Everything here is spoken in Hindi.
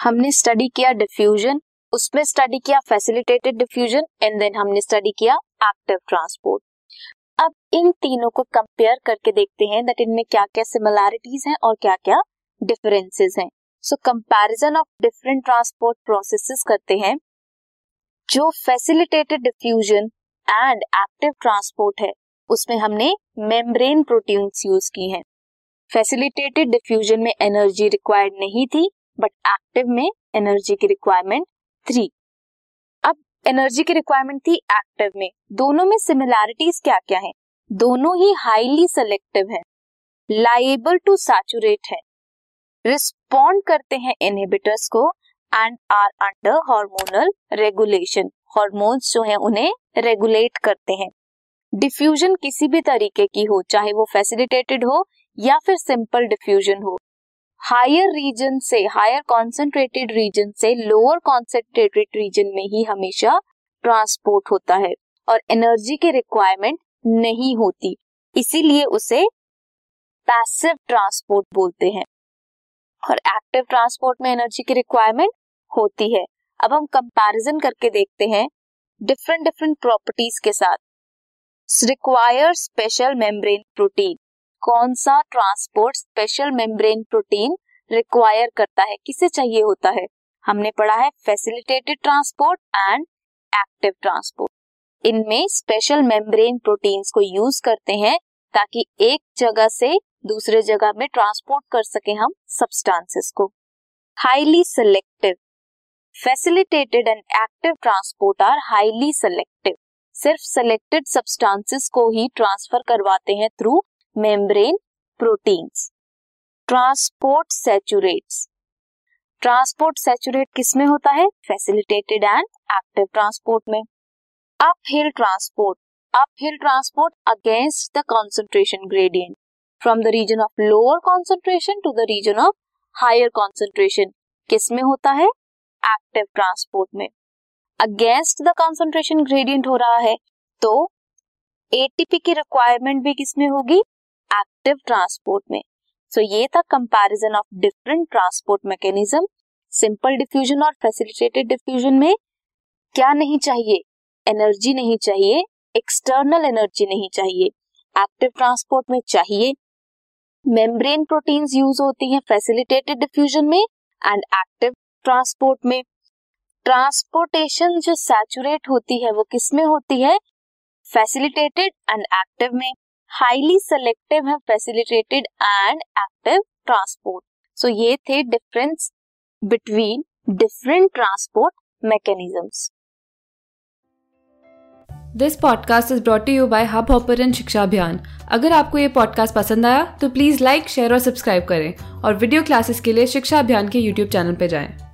हमने स्टडी किया डिफ्यूजन उसमें स्टडी किया फैसिलिटेटेड डिफ्यूजन एंड देन हमने स्टडी किया एक्टिव ट्रांसपोर्ट अब इन तीनों को कंपेयर करके देखते हैं दैट इनमें क्या क्या सिमिलैरिटीज हैं और क्या क्या डिफरेंसेस हैं. So comparison of different transport processes करते हैं, जो facilitated diffusion and active transport है, उसमें हमने मेम्ब्रेन प्रोटीन्स यूज़ की हैं. फैसिलिटेटेड डिफ्यूजन में एनर्जी रिक्वायर्ड नहीं थी बट एक्टिव में एनर्जी की रिक्वायरमेंट थ्री अब एनर्जी की रिक्वायरमेंट थी एक्टिव में. दोनों में सिमिलैरिटीज क्या क्या है? दोनों ही हाईली सेलेक्टिव है. लाइबल टू सैचुरेट है. रिस्पॉन्ड करते हैं इनहिबिटर्स को and are under hormonal regulation hormones जो है उन्हें रेगुलेट करते हैं. डिफ्यूजन किसी भी तरीके की हो, चाहे वो फैसिलिटेटेड हो या फिर सिंपल डिफ्यूजन हो. हायर रीजन से हायर कॉन्सेंट्रेटेड रीजन से लोअर कॉन्सेंट्रेटेड रीजन में ही हमेशा ट्रांसपोर्ट होता है और एनर्जी की रिक्वायरमेंट नहीं होती। इसीलिए उसे पैसिव ट्रांसपोर्ट बोलते हैं। और एक्टिव ट्रांसपोर्ट में एनर्जी की रिक्वायरमेंट होती है। अब हम कंपैरिजन करके देखते हैं डिफरेंट डिफरेंट प्रॉपर्टीज़ के साथ। रिक्वायर स्पेशल मेम्ब्रेन प्रोटीन कौन सा transport special membrane protein require करता है? किसे चाहिए होता है? हमने पढ़ा है facilitated transport and active transport इनमें स्पेशल मेम्ब्रेन प्रोटीन्स को यूज़ करते हैं ताकि एक जगह से दूसरे जगह में ट्रांसपोर्ट कर सके हम सब्सटेंसेस को। Highly selective facilitated and active transport are highly selective सिर्फ़ सिलेक्टेड सब्सटेंसेस को ही ट्रांसफ़र करवाते हैं through membrane proteins transport saturates transport saturate किसमें होता है? फैसिलिटेटेड एंड एक्टिव ट्रांसपोर्ट में. Uphill transport uphill transport against the concentration gradient from the region of lower concentration to the region of higher concentration किसमें होता है? एक्टिव ट्रांसपोर्ट में. अगेंस्ट द कॉन्सेंट्रेशन ग्रेडियंट हो रहा है तो एटीपी की रिक्वायरमेंट भी किसमें होगी? एक्टिव ट्रांसपोर्ट में। सो so, ये था comparison of different transport mechanism simple diffusion और फैसिलिटेटेड डिफ्यूजन में। क्या नहीं चाहिए? एनर्जी नहीं चाहिए एक्सटर्नल एनर्जी नहीं चाहिए। एक्टिव ट्रांसपोर्ट में चाहिए। मेम्ब्रेन प्रोटीन्स यूज़ होती हैं फैसिलिटेटेड डिफ्यूजन में एंड एक्टिव ट्रांसपोर्ट में। ट्रांसपोर्टेशन जो सैचुरेट होती है वो किसमें होती है? फैसिलिटेटेड एंड एक्टिव में। हाईली सेलेक्टिव है facilitated and active transport so ये थे difference between different transport mechanisms this podcast is brought you by Hubhopper शिक्षा अभियान अगर आपको ये पॉडकास्ट पसंद आया तो प्लीज़ लाइक शेयर और सब्सक्राइब करें और वीडियो क्लासेस के लिए शिक्षा अभियान के यूट्यूब चैनल पर जाएँ।